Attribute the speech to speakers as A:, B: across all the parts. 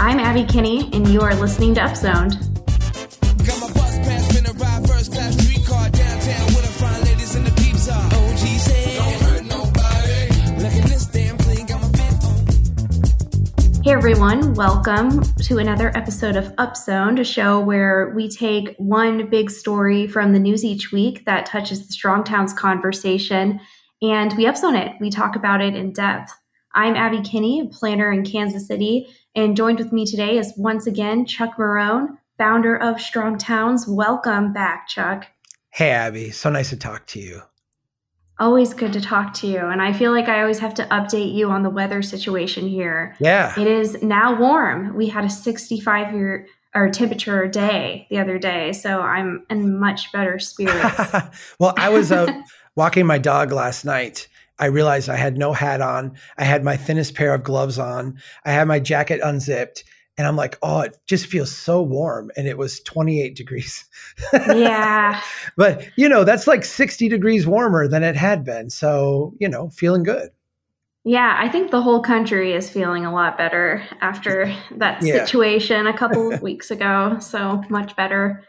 A: I'm Abby Kinney, and you are listening to Upzoned. Got my bus pass, finna ride first class streetcar downtown with a fine ladies in the peeps are. OG said, don't hurt nobody. Look at this damn clean, got my fit Hey everyone, welcome to another episode of Upzoned, a show where we take one big story from the news each week that touches the Strong Towns conversation and we upzone it. We talk about it in depth. I'm Abby Kinney, a planner in Kansas City, and joined with me today is once again Chuck Marohn, founder of Strong Towns. Welcome back, Chuck.
B: Hey, Abby. So nice to talk to you.
A: Always good to talk to you. And I feel like I always have to update you on the weather situation here.
B: Yeah.
A: It is now warm. We had a 65 year or temperature day the other day. So I'm in much better spirits.
B: well, I was out walking my dog last night I realized I had no hat on. I had my thinnest pair of gloves on. I had my jacket unzipped. And I'm like, oh, it just feels so warm. And it was 28 degrees.
A: yeah.
B: But, you know, that's like 60 degrees warmer than it had been. So, you know, feeling good.
A: Yeah, I think the whole country is feeling a lot better after that yeah. situation a couple of weeks ago. So much better.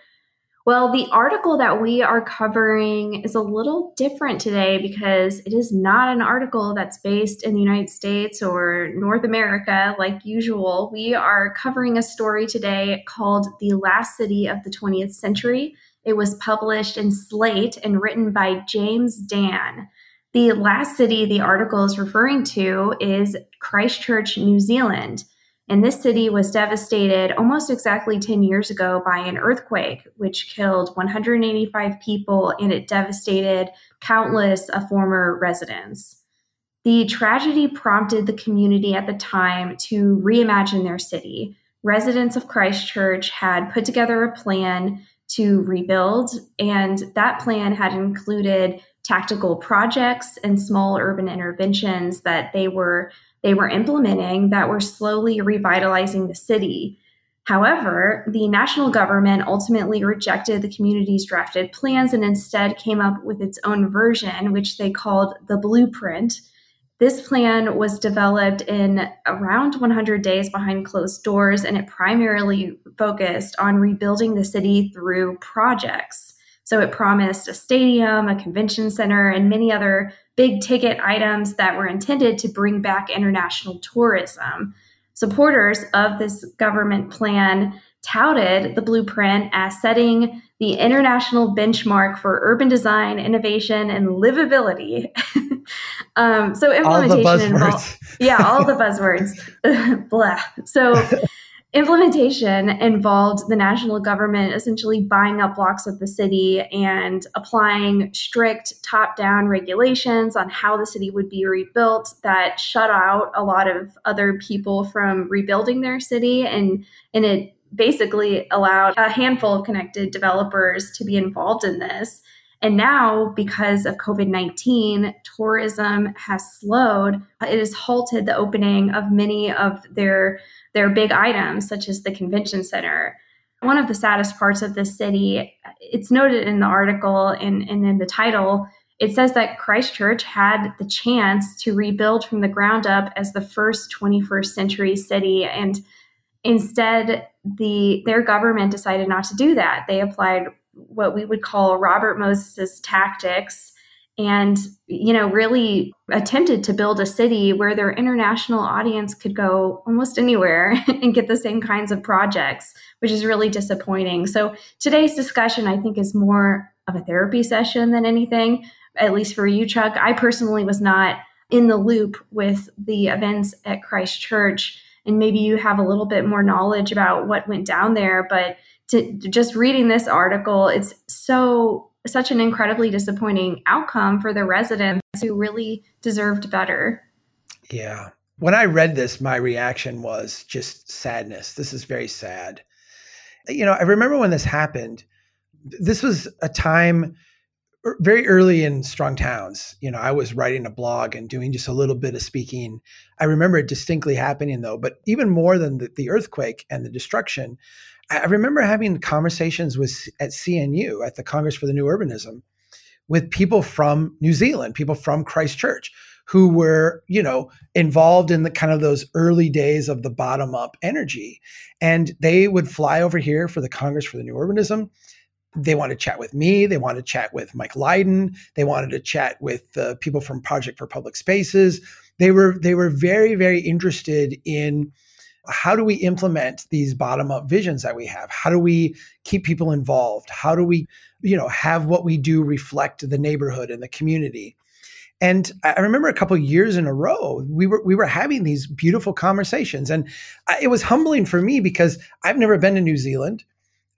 A: Well, the article that we are covering is a little different today because it is not an article that's based in the United States or North America like usual. We are covering a story today called The Last City of the 20th Century. It was published in Slate and written by James Dann. The last city the article is referring to is Christchurch, New Zealand. And this city was devastated almost exactly 10 years ago by an earthquake, which killed 185 people and it devastated countless of former residents. The tragedy prompted the community at the time to reimagine their city. Residents of Christchurch had put together a plan to rebuild, and that plan had included tactical projects and small urban interventions that they were they were implementing that were slowly revitalizing the city. However, the national government ultimately rejected the community's drafted plans and instead came up with its own version, which they called the blueprint. This plan was developed in around 100 days behind closed doors, and it primarily focused on rebuilding the city through projects. So it promised a stadium, a convention center, and many other big ticket items that were intended to bring back international tourism. Supporters of this government plan touted the blueprint as setting the international benchmark for urban design, innovation, and livability. um, so implementation involved, yeah, all the buzzwords. Blah. So implementation involved the national government essentially buying up blocks of the city and applying strict top down regulations on how the city would be rebuilt that shut out a lot of other people from rebuilding their city. And and it basically allowed a handful of connected developers to be involved in this and now, because of COVID 19, tourism has slowed. It has halted the opening of many of their their big items, such as the convention center. One of the saddest parts of this city, it's noted in the article and, and in the title, it says that Christchurch had the chance to rebuild from the ground up as the first 21st century city. And instead, the their government decided not to do that. They applied what we would call Robert Moses' tactics and you know really attempted to build a city where their international audience could go almost anywhere and get the same kinds of projects which is really disappointing. So today's discussion i think is more of a therapy session than anything at least for you chuck. I personally was not in the loop with the events at christchurch and maybe you have a little bit more knowledge about what went down there but to just reading this article it's so such an incredibly disappointing outcome for the residents who really deserved better.
B: Yeah. When I read this, my reaction was just sadness. This is very sad. You know, I remember when this happened, this was a time er, very early in Strong Towns. You know, I was writing a blog and doing just a little bit of speaking. I remember it distinctly happening though, but even more than the, the earthquake and the destruction, I remember having conversations with at CNU at the Congress for the New Urbanism with people from New Zealand, people from Christchurch, who were, you know, involved in the kind of those early days of the bottom up energy. And they would fly over here for the Congress for the New Urbanism. They wanted to chat with me. They wanted to chat with Mike Lydon. They wanted to chat with the people from Project for Public Spaces. They were they were very very interested in how do we implement these bottom up visions that we have? How do we keep people involved? How do we, you know, have what we do reflect the neighborhood and the community? And I remember a couple years in a row, we were we were having these beautiful conversations, and it was humbling for me because I've never been to New Zealand.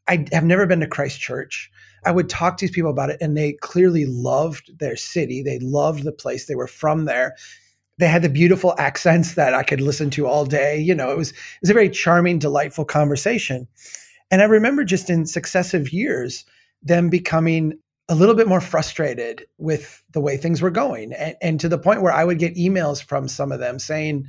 B: I have never been to Christchurch. I would talk to these people about it, and they clearly loved their city. They loved the place. They were from there. They had the beautiful accents that I could listen to all day. You know, it was it was a very charming, delightful conversation. And I remember just in successive years them becoming a little bit more frustrated with the way things were going and, and to the point where i would get emails from some of them saying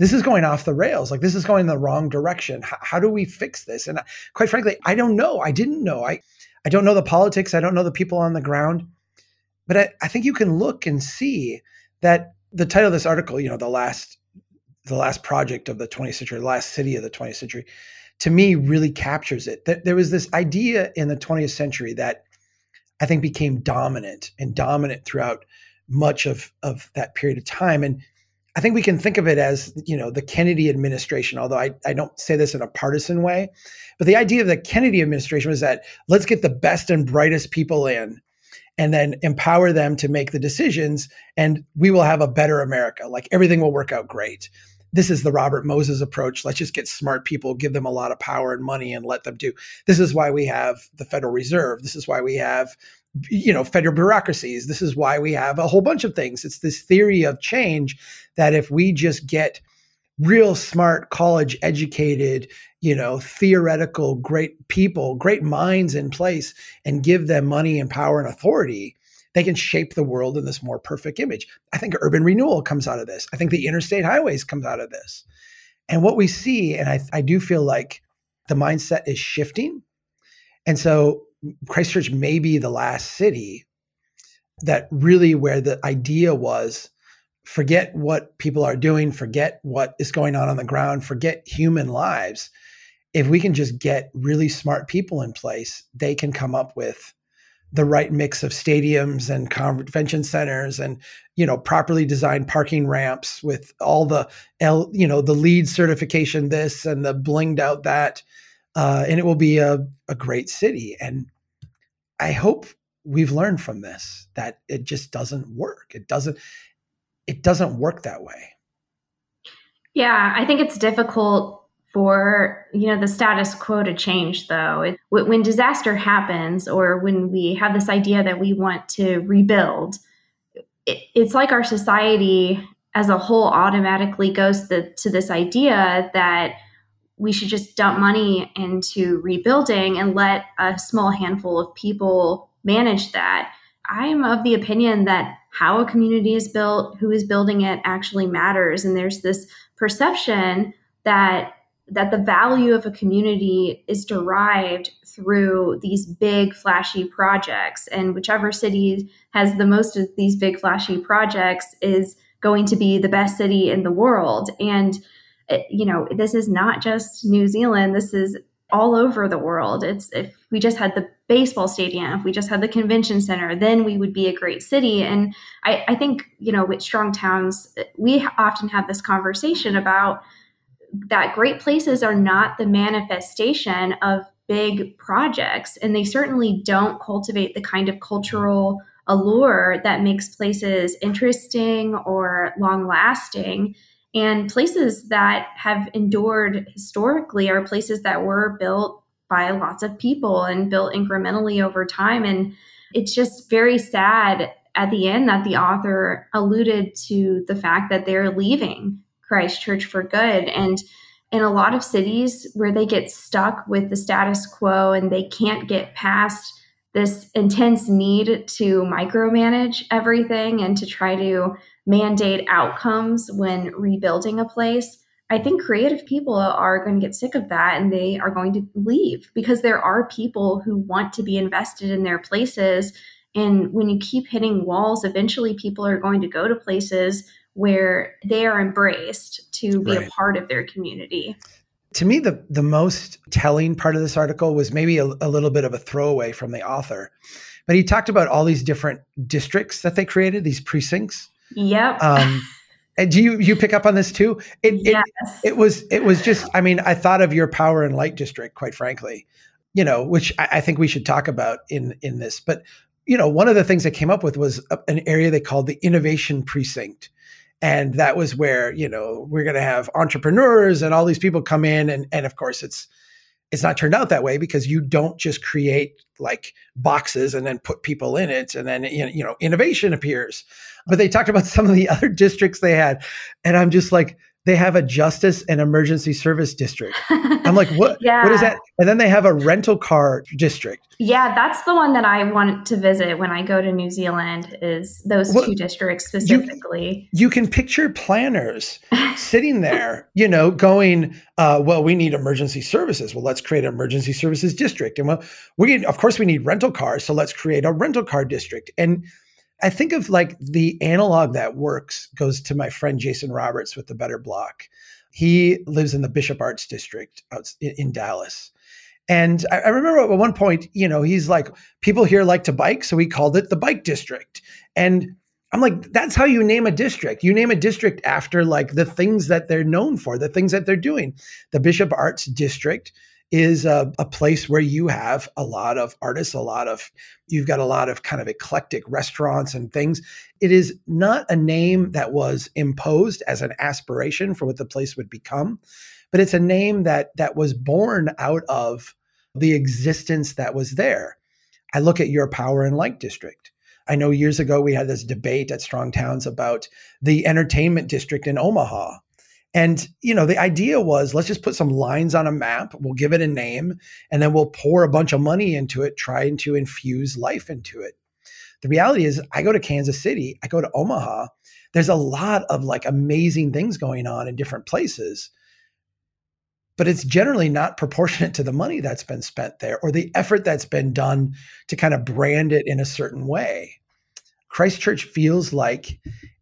B: this is going off the rails. Like this is going in the wrong direction. How, how do we fix this? And quite frankly i don't know. I didn't know. I i don't know the politics. I don't know the people on the ground. But I, I think you can look and see that the title of this article you know the last the last project of the 20th century the last city of the 20th century to me really captures it that there was this idea in the 20th century that I think became dominant and dominant throughout much of, of that period of time. And I think we can think of it as, you know, the Kennedy administration, although I, I don't say this in a partisan way. But the idea of the Kennedy administration was that let's get the best and brightest people in and then empower them to make the decisions and we will have a better America. Like everything will work out great. This is the Robert Moses approach. Let's just get smart people, give them a lot of power and money and let them do. This is why we have the Federal Reserve. This is why we have you know federal bureaucracies this is why we have a whole bunch of things it's this theory of change that if we just get real smart college educated you know theoretical great people great minds in place and give them money and power and authority they can shape the world in this more perfect image. I think urban renewal comes out of this. I think the interstate highways comes out of this. And what we see and i, I do feel like the mindset is shifting. And so Christchurch may be the last city that really where the idea was forget what people are doing, forget what is going on on the ground, forget human lives. If we can just get really smart people in place, they can come up with the right mix of stadiums and convention centers and you know properly designed parking ramps with all the L, you know the LEED certification this and the blinged out that uh, and it will be a, a great city and I hope we've learned from this that it just doesn't work. It doesn't it doesn't work that way.
A: Yeah, I think it's difficult for you know the status quo to change though it, when disaster happens or when we have this idea that we want to rebuild it, it's like our society as a whole automatically goes the, to this idea that we should just dump money into rebuilding and let a small handful of people manage that. I'm of the opinion that how a community is built, who is building it actually matters and there's this perception that that the value of a community is derived through these big flashy projects and whichever city has the most of these big flashy projects is going to be the best city in the world and eh, you know, this is not just New Zealand. This is all over the world. It's if we just had the baseball stadium, if we just had the convention center, then we would be a great city. And I, I think, you know, with strong towns, eh, we often have this conversation about that great places are not the manifestation of big projects. And they certainly don't cultivate the kind of cultural allure that makes places interesting or long lasting. And places that have endured historically are places that were built by lots of people and built incrementally over time. And it's just very sad at the end that the author alluded to the fact that they're leaving Christchurch for good. And in a lot of cities where they get stuck with the status quo and they can't get past this intense need to micromanage everything and to try to mandate outcomes when rebuilding a place, I think creative people are going to get sick of that and they are going to leave because there are people who want to be invested in their places And when you keep hitting walls, eventually people are going to go to places where they are embraced to be right. a part of their community.
B: To me, the, the most telling part of this article was maybe a, a little bit of a throwaway from the author. But he talked about all these different districts that they created, these precincts.
A: Yep. Um,
B: and do you you pick up on this too? It, yes. it it was it was just I mean I thought of your power and light district quite frankly, you know, which I, I, think we should talk about in in this. But you know, one of the things I came up with was a, an area they called the innovation precinct, and that was where you know we're going to have entrepreneurs and all these people come in, and and of course it's it's not turned out that way because you don't just create like boxes and then put people in it and then you know innovation appears. But they talked about some of the other districts they had. And i'm just like they have a justice and emergency service district. I'm like, what? yeah. What is that? And then they have a rental car district.
A: Yeah, that's the one that I want to visit when I go to New Zealand. Is those well, two districts specifically?
B: You, you can picture planners sitting there, you know, going, uh, "Well, we need emergency services. Well, let's create an emergency services district, and well, we of course we need rental cars, so let's create a rental car district." And I think of like the analog that works goes to my friend Jason Roberts with the Better Block. He lives in the Bishop Arts District in Dallas. And I, remember at one point, you know, he's like, people here like to bike, so he called it the Bike District. And I'm like, that's how you name a district. You name a district after like the things that they're known for, the things that they're doing. The Bishop Arts District is a, a, place where you have a lot of artists, a lot of, you've got a lot of kind of eclectic restaurants and things. It is not a name that was imposed as an aspiration for what the place would become, but it's a name that that was born out of the existence that was there. I look at your power and light district. I know years ago we had this debate at Strong Towns about the entertainment district in Omaha and, you know, the idea was let's just put some lines on a map, we'll give it a name, and then we'll pour a bunch of money into it, trying to infuse life into it. The reality is, I go to Kansas City, I go to Omaha, there's a lot of like amazing things going on in different places. But it's generally not proportionate to the money that's been spent there or the effort that's been done to kind of brand it in a certain way. Christchurch feels like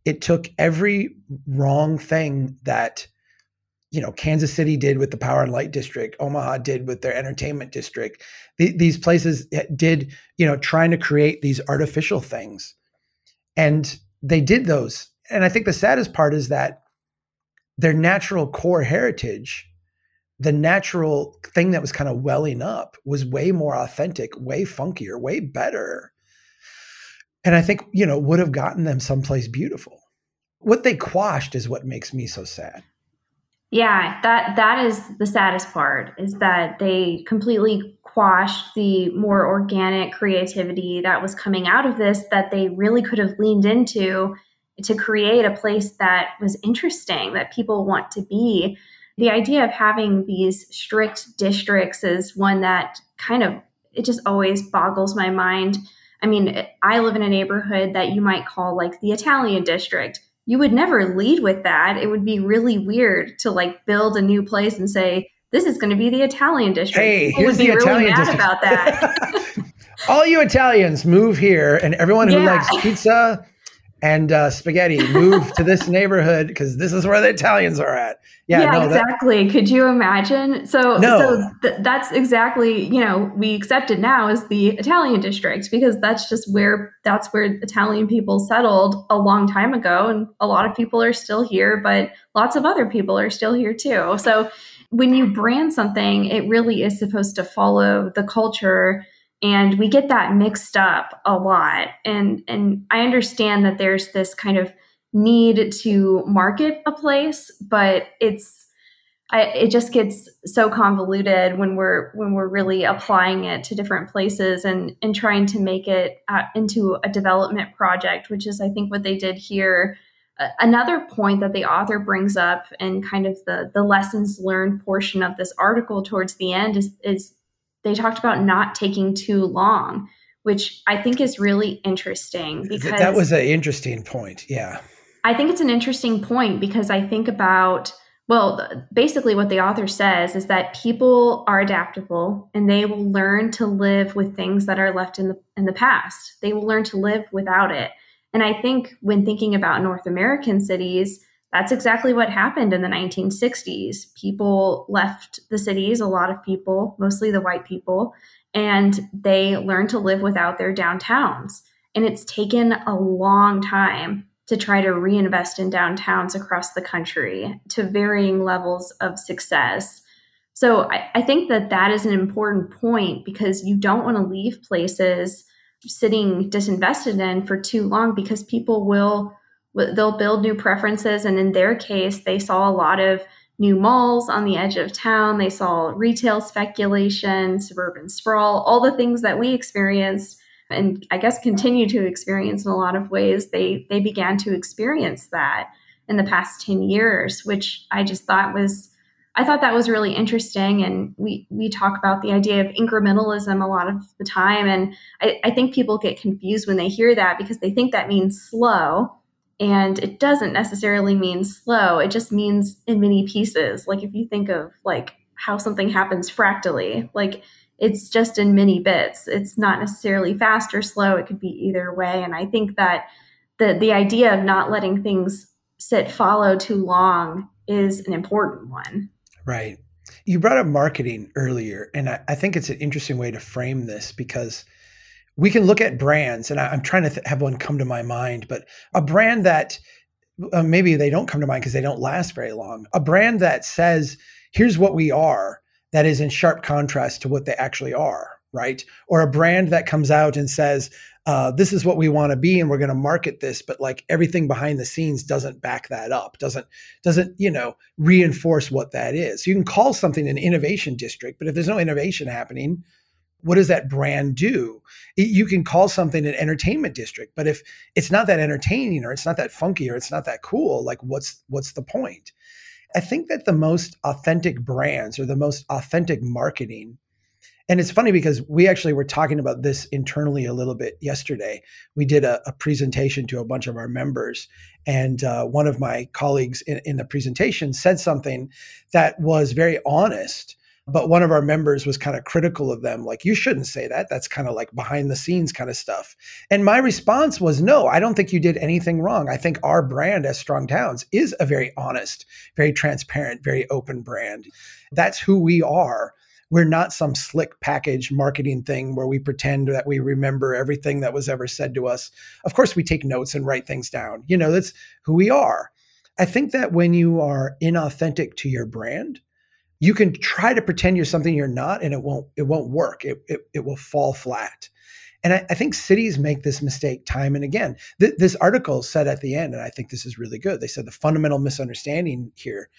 B: it took every wrong thing that you know Kansas City did with the Power and Light District, Omaha did with their entertainment district. these places did, you know, trying to create these artificial things, and they did those. And I think the saddest part is that their natural core heritage, the natural thing that was kind of welling up, was way more authentic, way funkier, way better and I think, you know, would have gotten them someplace beautiful. What they quashed is what makes me so sad.
A: Yeah, that that is the saddest part is that they completely quashed the more organic creativity that was coming out of this that they really could have leaned into to create a place that was interesting that people want to be. The idea of having these strict districts is one that kind of it just always boggles my mind I mean, I live in a neighborhood that you might call like the Italian district. You would never lead with that. It would be really weird to like build a new place and say, this is going to be the Italian district.
B: Hey, People here's the really Italian district. about that. All you Italians move here, and everyone who yeah. likes pizza and uh, spaghetti move to this neighborhood because this is where the Italians are at.
A: Yeah, yeah no, exactly. That, Could you imagine? So, no. so th- that's exactly you know we accept it now as the Italian district because that's just where that's where Italian people settled a long time ago, and a lot of people are still here, but lots of other people are still here too. So, when you brand something, it really is supposed to follow the culture and we get that mixed up a lot. And and i understand that there's this kind of need to market a place but it's I, it just gets so convoluted when we're when we're really applying it to different places and and trying to make it uh, into a development project which is i think what they did here. Another point that the author brings up and kind of the the lessons learned portion of this article towards the end is is they talked about not taking too long, which I think is really interesting because
B: that was an interesting point. Yeah.
A: I think it's an interesting point because I think about Well, basically, what the author says is that people are adaptable and they will learn to live with things that are left in the in the past. They will learn to live without it. And I think when thinking about North American cities, that's exactly what happened in the 1960s. People left the cities, a lot of people, mostly the white people, and they learned to live without their downtowns. And it's taken a long time to try to reinvest in downtowns across the country to varying levels of success. So I, I think that that is an important point because you don't want to leave places sitting disinvested in for too long because people will they'll build new preferences and in their case they saw a lot of new malls on the edge of town they saw retail speculation suburban sprawl all the things that we experienced and i guess continue to experience in a lot of ways they they began to experience that in the past 10 years which i just thought was I thought that was really interesting. And we, we talk about the idea of incrementalism a lot of the time. And I, I think people get confused when they hear that because they think that means slow. And it doesn't necessarily mean slow. It just means in many pieces. Like if you think of like how something happens fractally, like it's just in many bits. It's not necessarily fast or slow. It could be either way. And I think that the the idea of not letting things sit follow too long is an important one.
B: Right. You brought up marketing earlier, and I, I, think it's an interesting way to frame this because we can look at brands, and I, am trying to th- have one come to my mind, but a brand that uh, maybe they don't come to mind because they don't last very long. A brand that says, here's what we are, that is in sharp contrast to what they actually are, right? Or a brand that comes out and says, uh, this is what we want to be and we're going to market this but like everything behind the scenes doesn't back that up doesn't doesn't you know reinforce what that is you can call something an innovation district but if there's no innovation happening what does that brand do it, you can call something an entertainment district but if it's not that entertaining or it's not that funky or it's not that cool like what's what's the point i think that the most authentic brands or the most authentic marketing and it's funny because we actually were talking about this internally a little bit yesterday. We did a, a presentation to a bunch of our members, and uh, one of my colleagues in, in the presentation said something that was very honest but one of our members was kind of critical of them like you shouldn't say that that's kind of like behind the scenes kind of stuff and my response was no i don't think you did anything wrong i think our brand as strong towns is a very honest very transparent very open brand that's who we are we're not some slick package marketing thing where we pretend that we remember everything that was ever said to us. Of course, we take notes and write things down. You know, that's who we are. I think that when you are inauthentic to your brand, you can try to pretend you're something you're not, and it won't. It won't work. It it, it will fall flat. And I, I, think cities make this mistake time and again. Th- this article said at the end, and I think this is really good. They said the fundamental misunderstanding here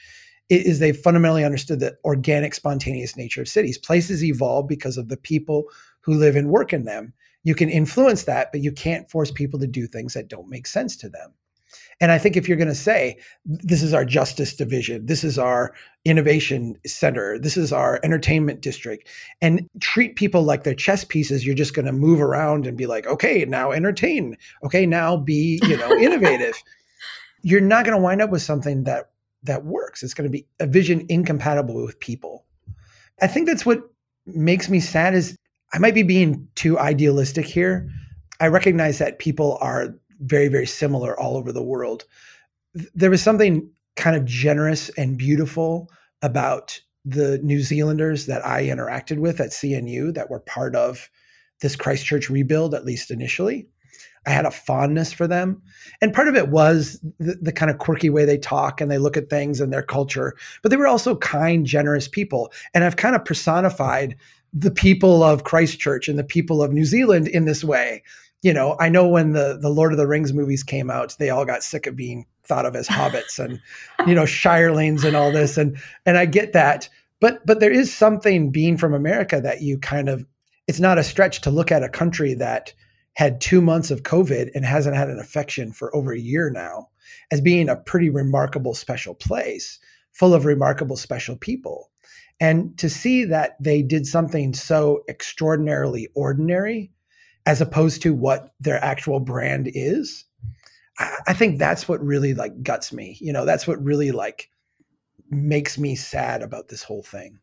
B: is they fundamentally understood the organic, spontaneous nature of cities. Places evolve because of the people who live and work in them. You can influence that, but you can't force people to do things that don't make sense to them. And I think if you're going to say, this is our justice division, this is our innovation center, this is our entertainment district, and treat people like they're chess pieces, you're just going to move around and be like, okay, now entertain. Okay, now be, you know, innovative. you're not going to wind up with something that that works. It's going to be a vision incompatible with people. I think that's what makes me sad is I might be being too idealistic here. I recognize that people are very very similar all over the world. There was something kind of generous and beautiful about the New Zealanders that I interacted with at CNU that were part of this Christchurch rebuild at least initially. I had a fondness for them. And part of it was the, the, kind of quirky way they talk and they look at things and their culture, but they were also kind, generous people. And I've kind of personified the people of Christchurch and the people of New Zealand in this way. You know, I know when the the Lord of the Rings movies came out, they all got sick of being thought of as hobbits and you know shirelings and all this and and I get that. But but there is something being from America that you kind of it's not a stretch to look at a country that had two months of COVID and hasn't had an infection for over a year now as being a pretty remarkable special place full of remarkable special people. And to see that they did something so extraordinarily ordinary as opposed to what their actual brand is, I think that's what really like guts me. You know, that's what really like makes me sad about this whole thing.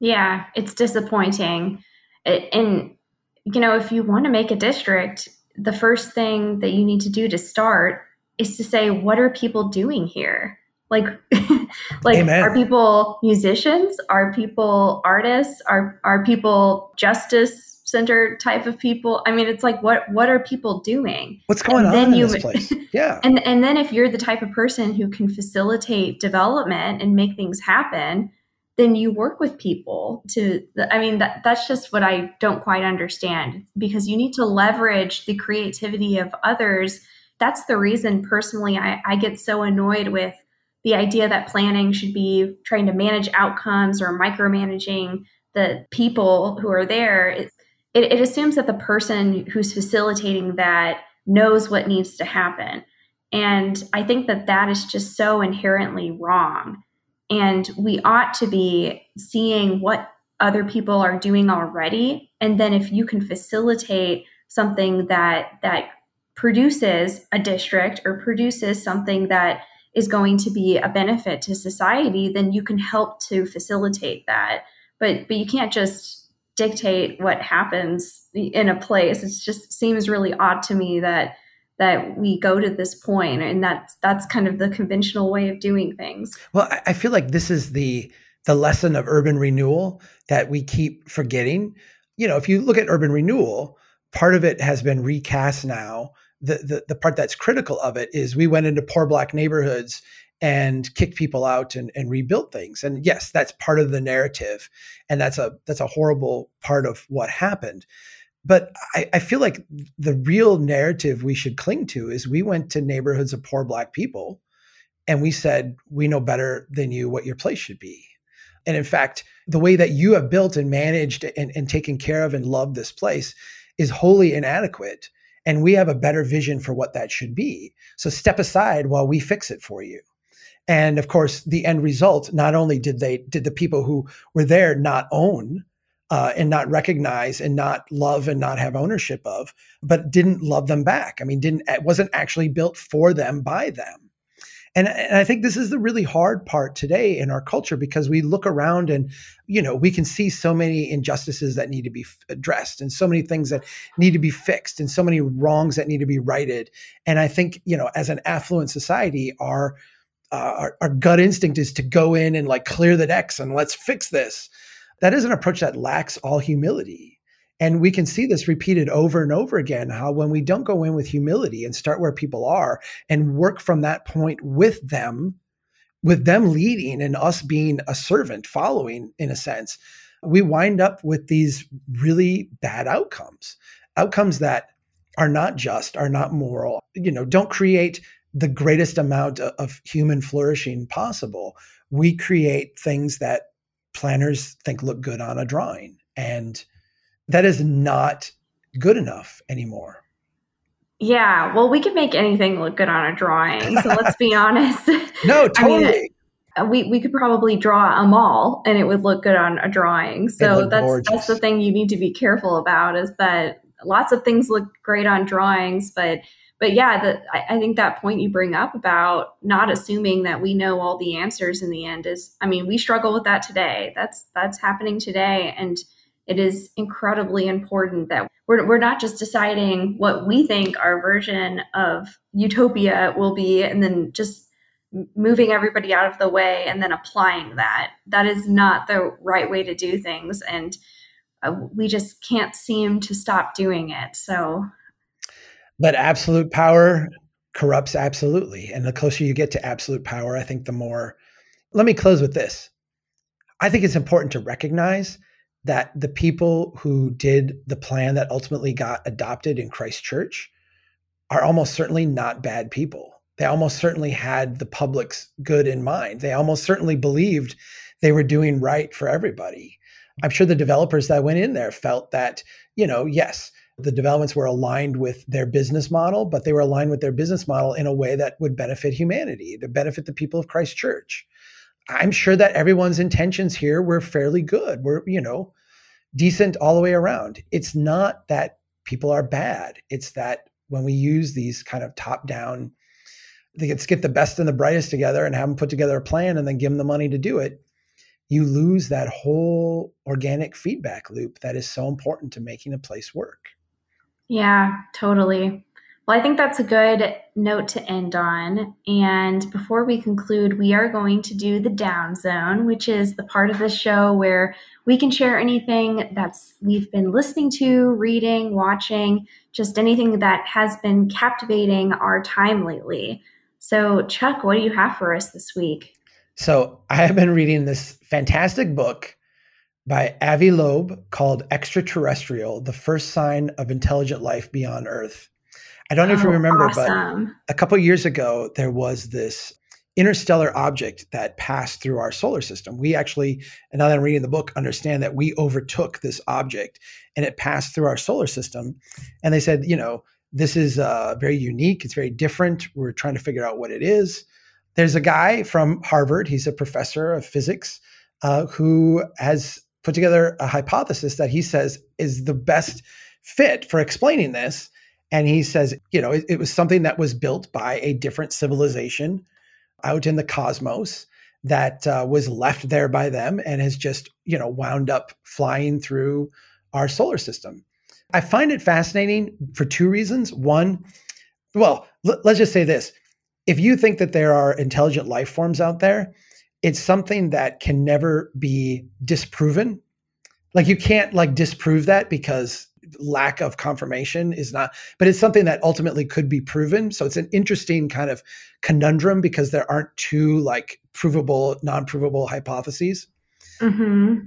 A: Yeah, it's disappointing. It, and, you know, if you want to make a district, the first thing that you need to do to start is to say, what are people doing here? Like, like Amen. are people musicians? Are people artists? Are are people justice center type of people? I mean, it's like what what are people doing?
B: What's going and on in you, this place? Yeah.
A: And and then if you're the type of person who can facilitate development and make things happen, then you work with people to i mean that, that's just what i don't quite understand because you need to leverage the creativity of others that's the reason personally I, I get so annoyed with the idea that planning should be trying to manage outcomes or micromanaging the people who are there it, it, it assumes that the person who's facilitating that knows what needs to happen. And i think that that is just so inherently wrong. And we ought to be seeing what other people are doing already. And then if you can facilitate something that that produces a district or produces something that is going to be a benefit to society, then you can help to facilitate that. But but you can't just dictate what happens in a place. It just seems really odd to me that that we go to this point and that's that's kind of the conventional way of doing things.
B: Well, I feel like this is the the lesson of urban renewal that we keep forgetting. You know, if you look at urban renewal, part of it has been recast now the, the, the part that's critical of it is we went into poor black neighborhoods and kicked people out and, and things. And yes, that's part of the narrative. And that's a that's a horrible part of what happened. But I, I feel like the real narrative we should cling to is we went to neighborhoods of poor black people and we said, we know better than you what your place should be. And in fact, the way that you have built and managed and, and taken care of and loved this place is wholly inadequate and we have a better vision for what that should be. So step aside while we fix it for you. And of course, the end result, not only did they, did the people who were there not own uh, and not recognize and not love and not have ownership of, but didn't love them back. I mean, didn't, it wasn't actually built for them by them. And, and I think this is the really hard part today in our culture because we look around and, you know, we can see so many injustices that need to be addressed and so many things that need to be fixed and so many wrongs that need to be righted. And I think, you know, as an affluent society, our, uh, our, our gut instinct is to go in and like clear the decks and let's fix this. That is an approach that lacks all humility and we can see this repeated over and over again how when we don't go in with humility and start where people are and work from that point with them, with them leading and us being a servant following in a sense, we wind up with these really bad outcomes. Outcomes that are not just, are not moral, you know, don't create the greatest amount of human flourishing possible. We create things that planners think look good on a drawing. And that is not good enough anymore.
A: Yeah, well, we could make anything look good on a drawing. So let's be honest.
B: No, totally. I mean,
A: we we could probably draw a mall and it would look good on a drawing. So that's gorgeous. that's the thing you need to be careful about is that lots of things look great on drawings, but but yeah, the, I, I think that point you bring up about not assuming that we know all the answers in the end is, I mean, we struggle with that today. That's that's happening today, and it is incredibly important that we're, we're not just deciding what we think our version of utopia will be and then just moving everybody out of the way and then applying that. That is not the right way to do things. And uh, we just can't seem to stop doing it. So,
B: but absolute power corrupts absolutely. And the closer you get to absolute power, I think the more. Let me close with this. I think it's important to recognize that the people who did the plan that ultimately got adopted in Christchurch are almost certainly not bad people. They almost certainly had the public's good in mind. They almost certainly believed they were doing right for everybody. I'm sure the developers that went in there felt that, you know, yes, the developments were aligned with their business model, but they were aligned with their business model in a way that would benefit humanity, to benefit the people of Christchurch. I'm sure that everyone's intentions here were fairly good. We're, you know, decent all the way around. It's not that people are bad. It's that when we use these kind of top down let's get the best and the brightest together and have them put together a plan and then give them the money to do it, you lose that whole organic feedback loop that is so important to making a place work.
A: Yeah, totally. Well, I think that's a good note to end on. And before we conclude, we are going to do the down zone, which is the part of the show where we can share anything that's we've been listening to, reading, watching, just anything that has been captivating our time lately. So, Chuck, what do you have for us this week?
B: So, I have been reading this fantastic book by Avi Loeb called Extraterrestrial The First Sign of Intelligent Life Beyond Earth. I don't know oh, if you oh, remember, awesome. but a couple years ago, there was this interstellar object that passed through our solar system. We actually, and now that I'm reading the book, understand that we overtook this object and it passed through our solar system. And they said, you know, this is uh, very unique. It's very different. We're trying to figure out what it is. There's a guy from Harvard. He's a professor of physics uh, who has put together a hypothesis that he says is the best fit for explaining this. And he says, you know, it, it was something that was built by a different civilization out in the cosmos that uh, was left there by them and has just, you know, wound up flying through our solar system. I find it fascinating for two reasons. One, well, l- let's just say this. If you think that there are intelligent life forms out there, it's something that can never be disproven. Like you can't like disprove that because lack of confirmation is not, but it's something that ultimately could be proven. So it's an interesting kind of conundrum because there aren't two like provable, non-provable hypotheses. Mm-hmm.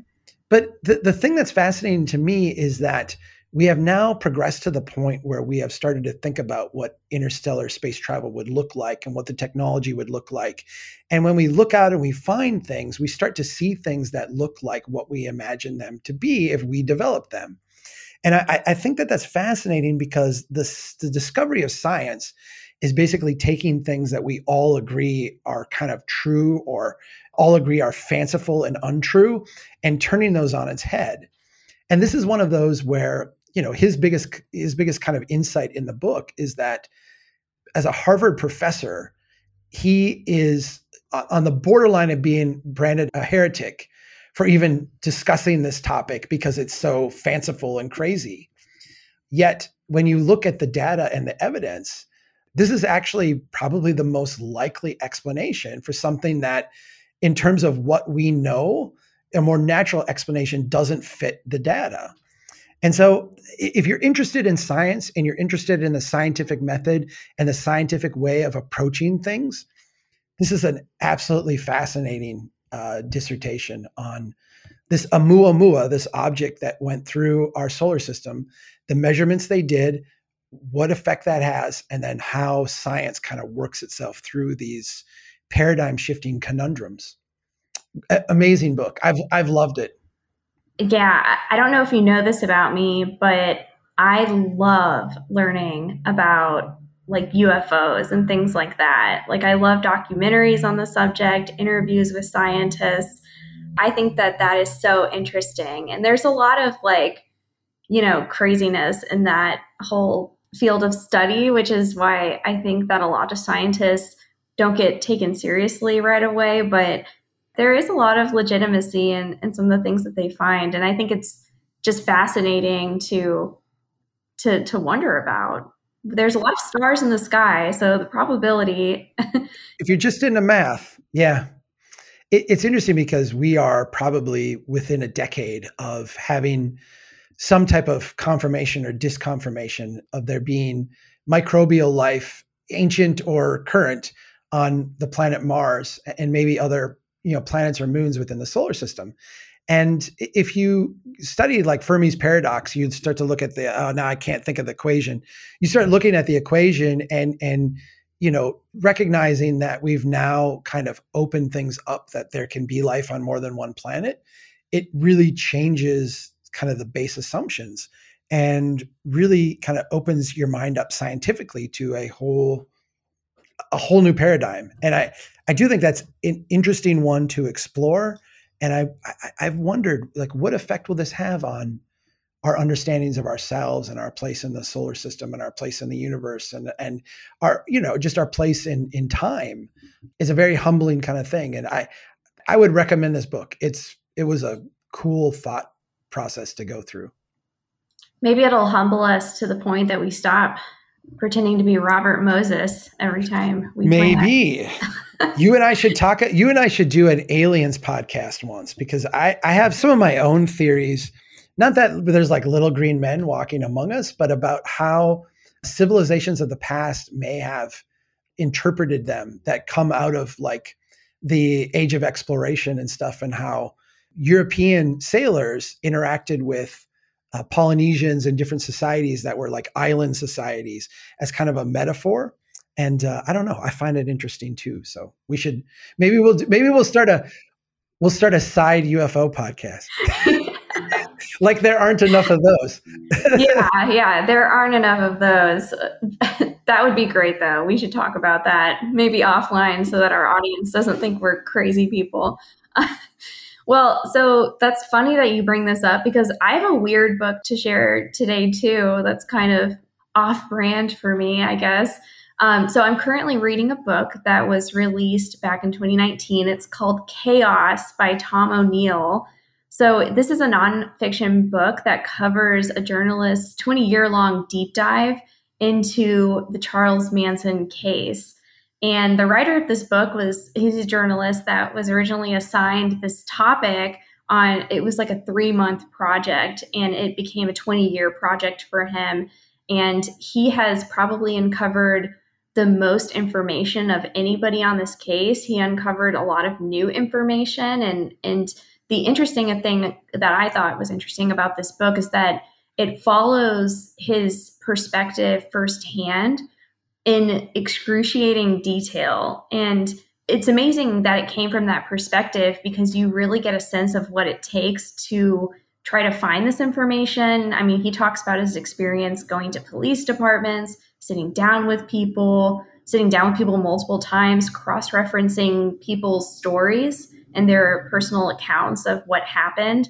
B: But the, the thing that's fascinating to me is that we have now progressed to the point where we have started to think about what interstellar space travel would look like and what the technology would look like. And when we look out and we find things, we start to see things that look like what we imagine them to be if we develop them. And I, I think that that's fascinating because the, the discovery of science is basically taking things that we all agree are kind of true or all agree are fanciful and untrue and turning those on its head. And this is one of those where you know his biggest his biggest kind of insight in the book is that as a Harvard professor, he is uh, on the borderline of being branded a heretic for even discussing this topic because it's so fanciful and crazy. Yet, when you look at the data and the evidence, this is actually probably the most likely explanation for something that, in terms of what we know, a more natural explanation doesn't fit the data. And so, if you're interested in science and you're interested in the scientific method and the scientific way of approaching things, this is an absolutely fascinating uh, dissertation on this Oumuamua, this object that went through our solar system, the measurements they did, what effect that has, and then how science kind of works itself through these paradigm shifting conundrums. A- amazing book. I've I've loved it
A: yeah, I don't know if you know this about me, but I love learning about like UFOs and things like that. Like, I love documentaries on the subject, interviews with scientists. I think that that is so interesting. And there's a lot of like, you know, craziness in that whole field of study, which is why I think that a lot of scientists don't get taken seriously right away. But there is a lot of legitimacy in, in some of the things that they find. And I think it's just fascinating to to to wonder about. There's a lot of stars in the sky, so the probability
B: if you're just into math, yeah. It, it's interesting because we are probably within a decade of having some type of confirmation or disconfirmation of there being microbial life, ancient or current, on the planet Mars and maybe other you know planets or moons within the solar system and if you study like Fermi's paradox, you'd start to look at the oh now I can't think of the equation. You start mm-hmm. looking at the equation and and you know recognizing that we've now kind of opened things up that there can be life on more than one planet. It really changes kind of the base assumptions and really kind of opens your mind up scientifically to a whole a whole new paradigm. And I, I do think that's an interesting one to explore. And I, I, have wondered, like, what effect will this have on our understandings of ourselves and our place in the solar system and our place in the universe and and our you know just our place in in time is a very humbling kind of thing and i i would recommend this book it's it was a cool thought process to go through
A: maybe it'll humble us to the point that we stop pretending to be robert moses every time we
B: maybe. You and i should talk you and i should do an aliens podcast once because i i have some of my own theories. Not that there's like little green men walking among us, but about how civilizations of the past may have interpreted them that come out of like the age of exploration and stuff, and how European sailors interacted with uh, Polynesians and different societies that were like island societies as kind of a metaphor. And uh, I don't know, I find it interesting too. So we should maybe we'll maybe we'll start a we'll start a side UFO podcast. like there aren't enough of those.
A: yeah, yeah, there aren't enough of those. that would be great though. We should talk about that maybe offline so that our audience doesn't think we're crazy people. Well, so that's funny that you bring this up because I have a weird book to share today too that's kind of off brand for me, I guess. Um, so I'm currently reading a book that was released back in 2019. It's called Chaos by Tom O'Neill. So, this is a nonfiction book that covers a journalist's 20 year long deep dive into the Charles Manson case. And the writer of this book was, he's a journalist that was originally assigned this topic on, it was like a three month project, and it became a 20 year project for him. And he has probably uncovered the most information of anybody on this case. He uncovered a lot of new information and, and, the interesting thing that I thought was interesting about this book is that it follows his perspective firsthand in excruciating detail. And it's amazing that it came from that perspective because you really get a sense of what it takes to try to find this information. I mean, he talks about his experience going to police departments, sitting down with people, sitting down with people multiple times, cross referencing people's stories and their personal accounts of what happened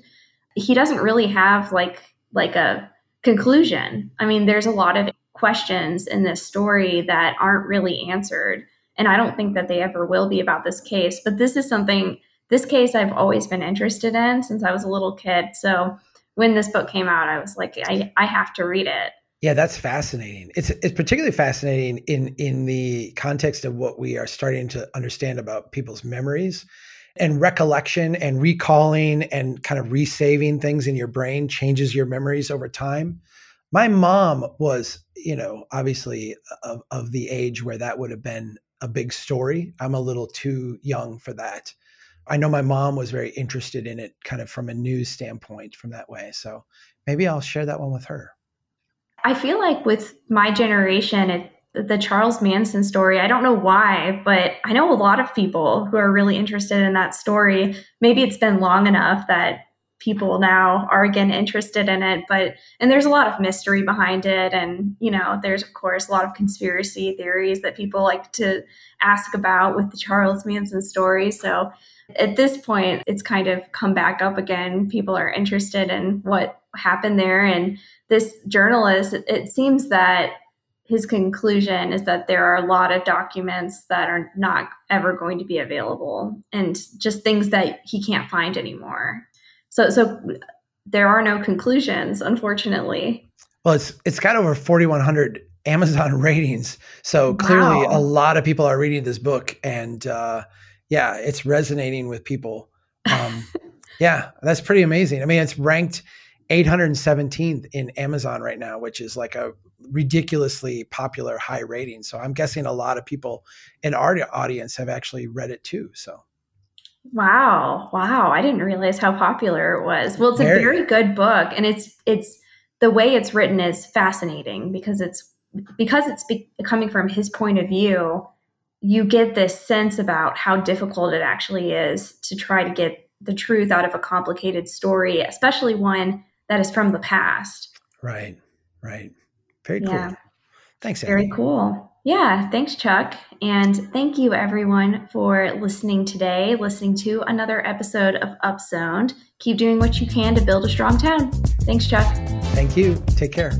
A: he doesn't really have like like a conclusion i mean there's a lot of questions in this story that aren't really answered and i don't think that they ever will be about this case but this is something this case i've always been interested in since i was a little kid so when this book came out i was like i, I have to read it
B: yeah, that's fascinating. It's it's particularly fascinating in in the context of what we are starting to understand about people's memories and recollection and recalling and kind of resaving things in your brain changes your memories over time. My mom was, you know, obviously of, of the age where that would have been a big story. I'm a little too young for that. I know my mom was very interested in it kind of from a news standpoint from that way. So maybe I'll share that one with her.
A: I feel like with my generation, it the Charles Manson story. I don't know why, but I know a lot of people who are really interested in that story. Maybe it's been long enough that people now are again interested in it, but and there's a lot of mystery behind it and you know, there's of course a lot of conspiracy theories that people like to ask about with the Charles Manson story. So at this point, it's kind of come back up again. People are interested in what happened there and this journalist it seems that his conclusion is that there are a lot of documents that are not ever going to be available and just things that he can't find anymore. So so there are no conclusions unfortunately.
B: Well, it's it's got over 4100 Amazon ratings. So clearly wow. a lot of people are reading this book and uh yeah, it's resonating with people. Um yeah, that's pretty amazing. I mean, it's ranked 817th in Amazon right now, which is like a ridiculously popular high rating. So I'm guessing a lot of people in our audience have actually read it too. So
A: Wow. Wow. I didn't realize how popular it was. Well, it's a very good book and it's it's the way it's written is fascinating because it's because it's be, coming from his point of view, you get this sense about how difficult it actually is to try to get the truth out of a complicated story, especially one that is from the past.
B: Right. Right. Very cool. Yeah. Thanks.
A: Very cool. Yeah, thanks, Chuck. And thank you, everyone, for listening today, listening to another episode of Upzoned. Keep doing what you can to build a strong town. Thanks, Chuck.
B: Thank you. Take care.